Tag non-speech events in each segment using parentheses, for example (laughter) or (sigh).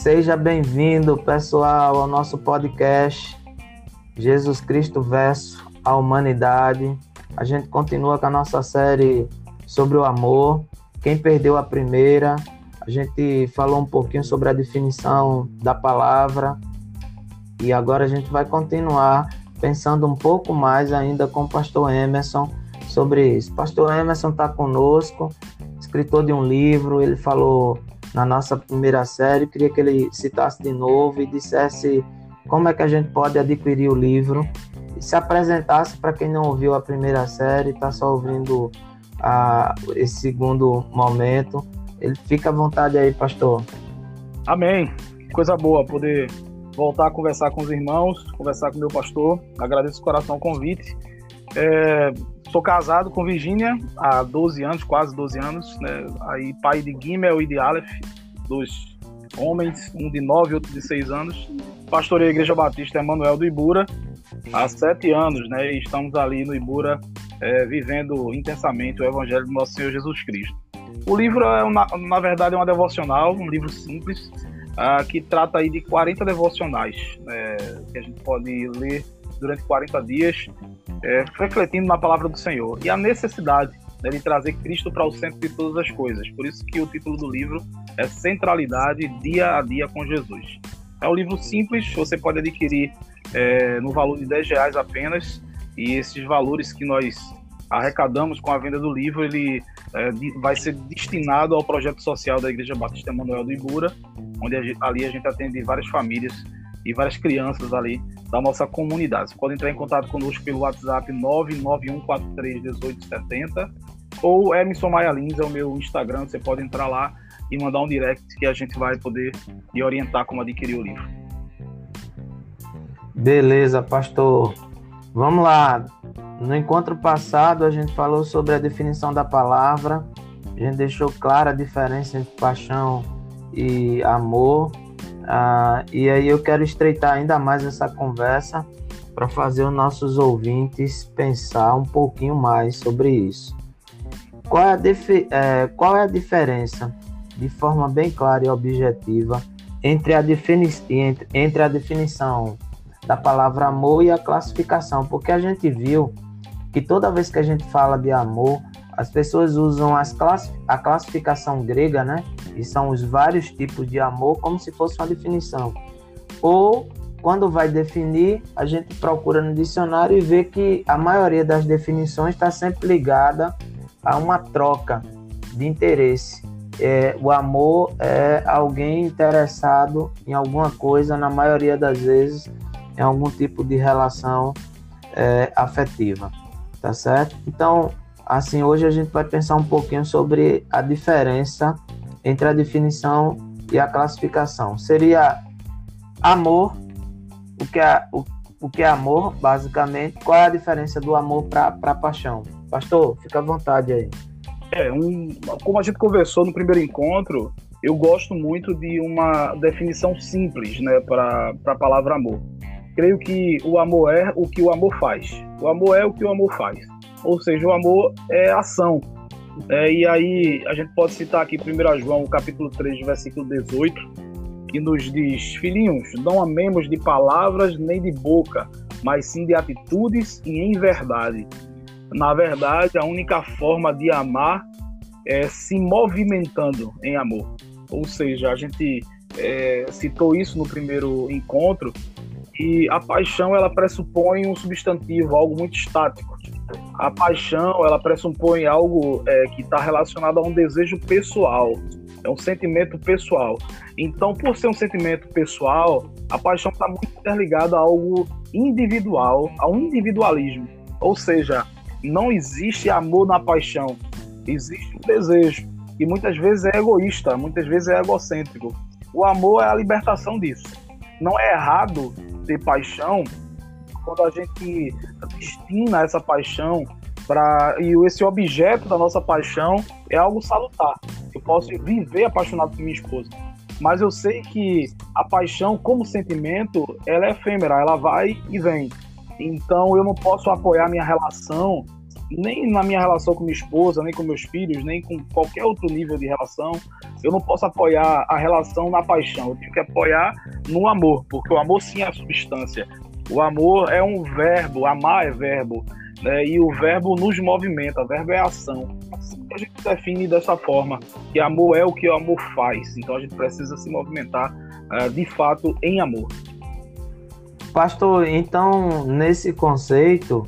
Seja bem-vindo, pessoal, ao nosso podcast Jesus Cristo verso a humanidade. A gente continua com a nossa série sobre o amor. Quem perdeu a primeira, a gente falou um pouquinho sobre a definição da palavra e agora a gente vai continuar pensando um pouco mais ainda com o pastor Emerson sobre isso. Pastor Emerson está conosco, escritor de um livro, ele falou na nossa primeira série, queria que ele citasse de novo e dissesse como é que a gente pode adquirir o livro e se apresentasse para quem não ouviu a primeira série, está só ouvindo a, esse segundo momento. Ele fica à vontade aí, pastor. Amém. Coisa boa poder voltar a conversar com os irmãos, conversar com meu pastor. Agradeço de coração o convite. É, sou casado com Virgínia há 12 anos, quase 12 anos. Né? Aí pai de Gimel e de Aleph, dois homens, um de 9 e outro de 6 anos. Pastorei a Igreja Batista Emanuel do Ibura há sete anos, né? E estamos ali no Ibura é, vivendo intensamente o Evangelho do nosso Senhor Jesus Cristo. O livro é, uma, na verdade, é uma devocional, um livro simples, uh, que trata aí de 40 devocionais é, que a gente pode ler durante 40 dias, é, refletindo na palavra do Senhor. E a necessidade né, de trazer Cristo para o centro de todas as coisas. Por isso que o título do livro é Centralidade Dia a Dia com Jesus. É um livro simples, você pode adquirir é, no valor de 10 reais apenas, e esses valores que nós arrecadamos com a venda do livro, ele é, vai ser destinado ao projeto social da Igreja Batista Emanuel do Ibura, onde a ali a gente atende várias famílias e várias crianças ali da nossa comunidade. Você pode entrar em contato conosco pelo WhatsApp 991431870 ou Emerson Maia Lins é o meu Instagram, você pode entrar lá e mandar um direct que a gente vai poder lhe orientar como adquirir o livro. Beleza, pastor. Vamos lá. No encontro passado, a gente falou sobre a definição da palavra, a gente deixou clara a diferença entre paixão e amor. Ah, e aí eu quero estreitar ainda mais essa conversa para fazer os nossos ouvintes pensar um pouquinho mais sobre isso. Qual é a, é, qual é a diferença, de forma bem clara e objetiva, entre a, entre, entre a definição da palavra amor e a classificação? Porque a gente viu que toda vez que a gente fala de amor, as pessoas usam as a classificação grega, né? E são os vários tipos de amor, como se fosse uma definição. Ou, quando vai definir, a gente procura no dicionário e vê que a maioria das definições está sempre ligada a uma troca de interesse. É, o amor é alguém interessado em alguma coisa, na maioria das vezes, em algum tipo de relação é, afetiva tá certo? Então, assim, hoje a gente vai pensar um pouquinho sobre a diferença entre a definição e a classificação. Seria amor, o que é, o, o que é amor, basicamente, qual é a diferença do amor para paixão? Pastor, fica à vontade aí. É, um, como a gente conversou no primeiro encontro, eu gosto muito de uma definição simples né, para a palavra amor creio que o amor é o que o amor faz. O amor é o que o amor faz. Ou seja, o amor é ação. É, e aí a gente pode citar aqui 1 João, capítulo 3, versículo 18, que nos diz: Filhinhos, não amemos de palavras nem de boca, mas sim de atitudes e em verdade. Na verdade, a única forma de amar é se movimentando em amor. Ou seja, a gente é, citou isso no primeiro encontro, que a paixão ela pressupõe um substantivo, algo muito estático. A paixão ela pressupõe algo é, que está relacionado a um desejo pessoal, é um sentimento pessoal. Então, por ser um sentimento pessoal, a paixão está muito interligada a algo individual, a um individualismo. Ou seja, não existe amor na paixão, existe um desejo. E muitas vezes é egoísta, muitas vezes é egocêntrico. O amor é a libertação disso. Não é errado ter paixão, quando a gente destina essa paixão para e esse objeto da nossa paixão é algo salutar. Eu posso viver apaixonado por minha esposa, mas eu sei que a paixão como sentimento, ela é efêmera, ela vai e vem. Então eu não posso apoiar minha relação nem na minha relação com minha esposa, nem com meus filhos, nem com qualquer outro nível de relação, eu não posso apoiar a relação na paixão. Eu tenho que apoiar no amor, porque o amor sim é a substância. O amor é um verbo, amar é verbo, né? e o verbo nos movimenta, o verbo é ação. Assim a gente define dessa forma, que amor é o que o amor faz. Então a gente precisa se movimentar uh, de fato em amor. Pastor, então nesse conceito,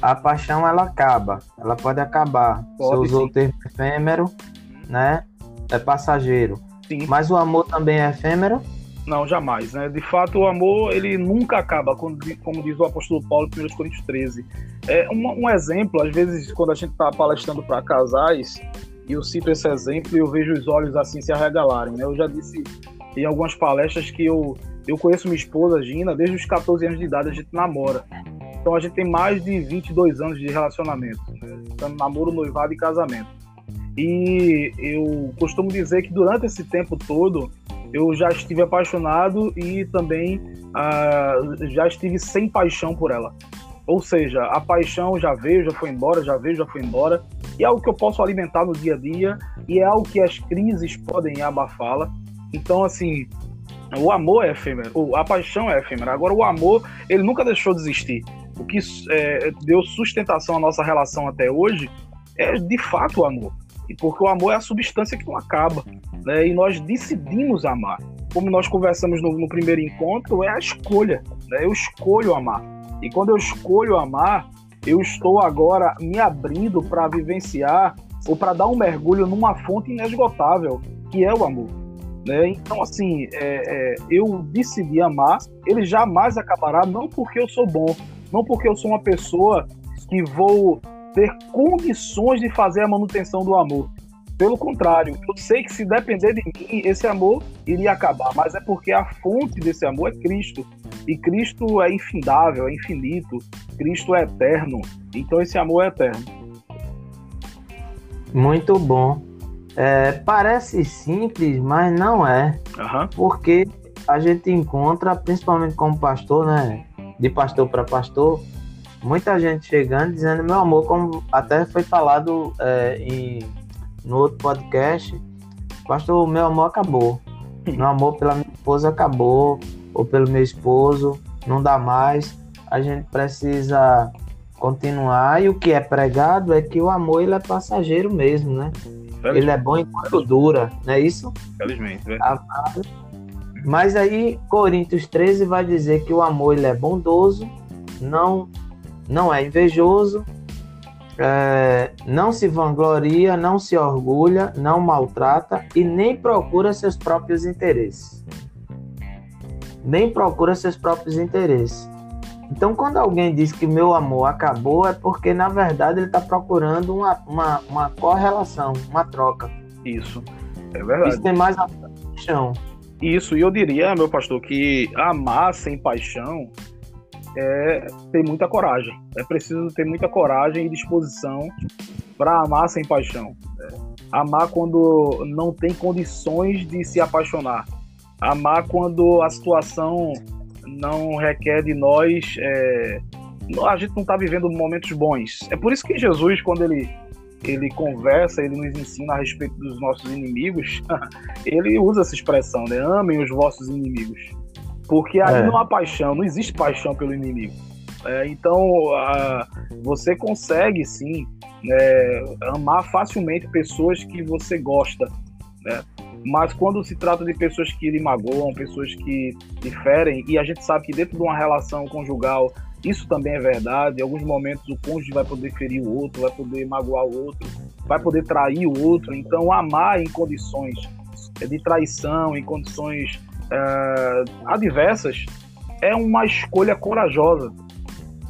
a paixão ela acaba, ela pode acabar. Pode, Você usou sim. o termo efêmero, né? É passageiro. Sim. Mas o amor também é efêmero? Não, jamais. Né? De fato, o amor ele nunca acaba, como, diz o apóstolo Paulo em 1 Coríntios 13. É um, um exemplo, às vezes, quando a gente está palestrando para casais, e eu cito esse exemplo e eu vejo os olhos assim se arregalarem. Né? Eu já disse em algumas palestras que eu, eu conheço minha esposa, Gina, desde os 14 anos de idade a gente namora. Então a gente tem mais de 22 anos de relacionamento, né? Namoro, noivado e casamento. E eu costumo dizer que durante esse tempo todo eu já estive apaixonado e também uh, já estive sem paixão por ela. Ou seja, a paixão já veio, já foi embora, já veio, já foi embora. E é algo que eu posso alimentar no dia a dia e é algo que as crises podem abafá-la. Então, assim, o amor é efêmero, a paixão é efêmera. Agora, o amor, ele nunca deixou de existir. O que é, deu sustentação à nossa relação até hoje é, de fato, o amor. E porque o amor é a substância que não acaba. Né? E nós decidimos amar. Como nós conversamos no, no primeiro encontro, é a escolha. Né? Eu escolho amar. E quando eu escolho amar, eu estou agora me abrindo para vivenciar ou para dar um mergulho numa fonte inesgotável, que é o amor. Né? Então, assim, é, é, eu decidi amar, ele jamais acabará, não porque eu sou bom, não porque eu sou uma pessoa que vou ter condições de fazer a manutenção do amor. Pelo contrário, eu sei que se depender de mim, esse amor iria acabar, mas é porque a fonte desse amor é Cristo. E Cristo é infindável, é infinito. Cristo é eterno. Então esse amor é eterno. Muito bom. É, parece simples, mas não é. Uhum. Porque a gente encontra, principalmente como pastor, né? De pastor para pastor, muita gente chegando dizendo, meu amor, como até foi falado é, em, no outro podcast, pastor, meu amor acabou. (laughs) Meu amor pela minha esposa acabou, ou pelo meu esposo, não dá mais. A gente precisa continuar. E o que é pregado é que o amor ele é passageiro mesmo, né? Ele é bom enquanto dura, não é isso? Felizmente, né? Mas aí Coríntios 13 vai dizer que o amor ele é bondoso, não não é invejoso, é, não se vangloria, não se orgulha, não maltrata e nem procura seus próprios interesses. Nem procura seus próprios interesses. Então, quando alguém diz que meu amor acabou, é porque na verdade ele está procurando uma, uma, uma correlação, uma troca. Isso, é verdade. Isso tem mais a paixão. Isso, e eu diria, meu pastor, que amar sem paixão é ter muita coragem. É preciso ter muita coragem e disposição para amar sem paixão. É. Amar quando não tem condições de se apaixonar. Amar quando a situação não requer de nós. É... a gente não está vivendo momentos bons. É por isso que Jesus, quando ele ele conversa, ele nos ensina a respeito dos nossos inimigos, (laughs) ele usa essa expressão, né? Amem os vossos inimigos. Porque aí é. não há paixão, não existe paixão pelo inimigo. É, então, você consegue sim é, amar facilmente pessoas que você gosta, né? Mas quando se trata de pessoas que lhe magoam, pessoas que lhe ferem, e a gente sabe que dentro de uma relação conjugal isso também é verdade. Em alguns momentos o cônjuge vai poder ferir o outro, vai poder magoar o outro, vai poder trair o outro. Então, amar em condições de traição, em condições é, adversas, é uma escolha corajosa.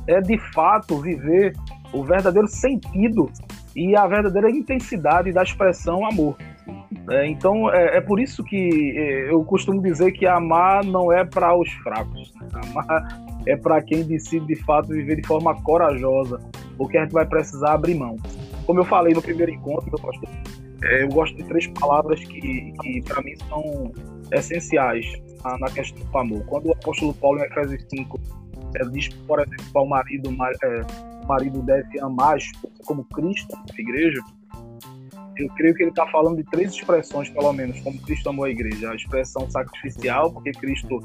É de fato viver o verdadeiro sentido e a verdadeira intensidade da expressão amor. É, então é, é, por isso que é, eu costumo dizer que amar não é para os fracos. Né? Amar é para quem decide de fato viver de forma corajosa, porque a gente vai precisar abrir mão. Como eu falei no primeiro encontro, meu pastor, é, eu gosto de três palavras que, que para mim são essenciais na questão do amor. Quando o apóstolo Paulo, em Efésios 5, é, diz, por exemplo, para o marido, é, o marido deve amar como Cristo a igreja, eu creio que ele está falando de três expressões, pelo menos, como Cristo amou a igreja. A expressão sacrificial, porque Cristo,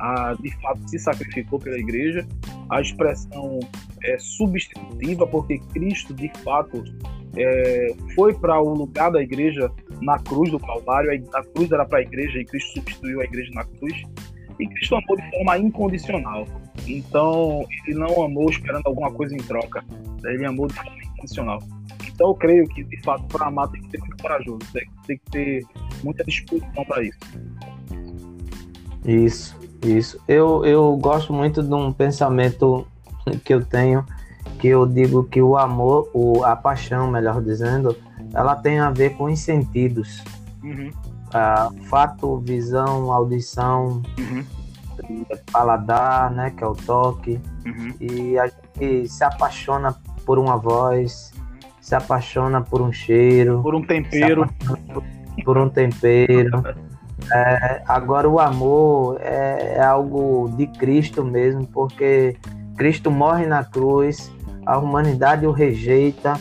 ah, de fato, se sacrificou pela igreja. A expressão é, substitutiva, porque Cristo, de fato, é, foi para o lugar da igreja na cruz do Calvário. A cruz era para a igreja e Cristo substituiu a igreja na cruz. E Cristo amou de forma incondicional. Então, ele não amou esperando alguma coisa em troca. Ele amou de forma incondicional. Então eu creio que, de fato, para amar tem que ser muito corajoso, tem, que ter muita disposição para isso. Isso, isso. Eu, eu gosto muito de um pensamento que eu tenho, que eu digo que o amor, o, a paixão, melhor dizendo, ela tem a ver com os sentidos. Uhum. Uh, fato, visão, audição, uhum. paladar, né, que é o toque. Uhum. E a gente se apaixona por uma voz, se apaixona por um cheiro, por um tempero, por, por, um tempero. É, agora o amor é, é, algo de Cristo mesmo, porque Cristo morre na cruz, a humanidade o rejeita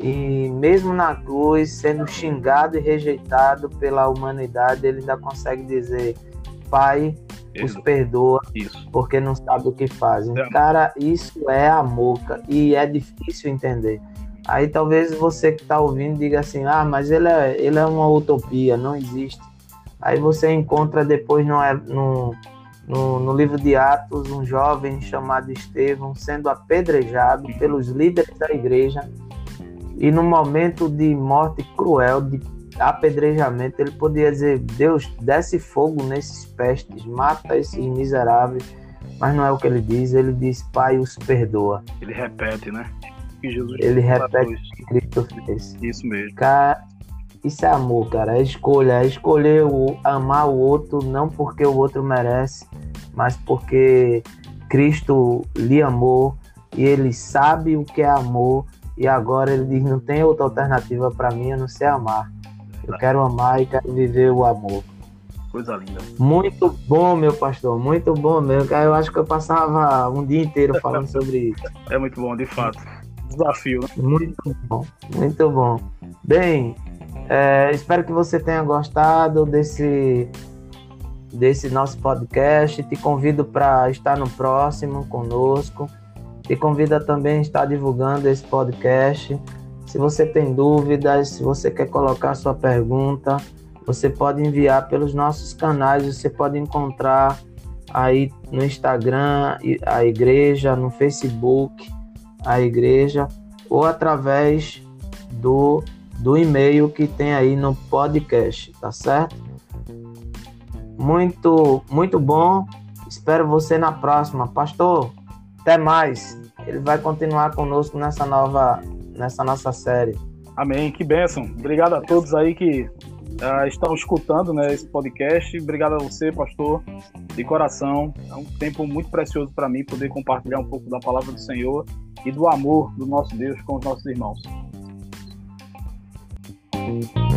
e mesmo na cruz, sendo xingado e rejeitado pela humanidade, ele ainda consegue dizer: Pai, os perdoa, isso. porque não sabe o que fazem. É. Cara, isso é amor, e é difícil entender. Aí talvez você que está ouvindo diga assim, ah, mas ele é, ele é uma utopia, não existe. Aí você encontra depois no, no, no, no livro de Atos um jovem chamado Estevão sendo apedrejado pelos líderes da igreja e no momento de morte cruel, de apedrejamento, ele podia dizer, Deus, desce fogo nesses pestes, mata esses miseráveis, mas não é o que ele diz, ele diz, Pai, os perdoa. Ele repete, né? que Jesus Ele repete o que Cristo fez. Isso mesmo. Cara, isso é amor, cara. É escolha. É escolher o, amar o outro, não porque o outro merece, mas porque Cristo lhe amou e ele sabe o que é amor. E agora ele diz: não tem outra alternativa para mim a não ser amar. Eu quero amar e quero viver o amor. Coisa linda. Muito bom, meu pastor. Muito bom mesmo. Eu acho que eu passava um dia inteiro falando sobre isso. É muito bom, de fato desafio. Né? Muito bom, muito bom. Bem, é, espero que você tenha gostado desse, desse nosso podcast. Te convido para estar no próximo conosco. Te convido também a estar divulgando esse podcast. Se você tem dúvidas, se você quer colocar sua pergunta, você pode enviar pelos nossos canais. Você pode encontrar aí no Instagram a igreja, no Facebook a igreja ou através do, do e-mail que tem aí no podcast, tá certo? Muito, muito bom. Espero você na próxima. Pastor, até mais. Ele vai continuar conosco nessa nova, nessa nossa série. Amém. Que bênção. Obrigado a todos aí que uh, estão escutando né, esse podcast. Obrigado a você, pastor, de coração. É um tempo muito precioso para mim poder compartilhar um pouco da palavra do Senhor e do amor do nosso Deus com os nossos irmãos. thank you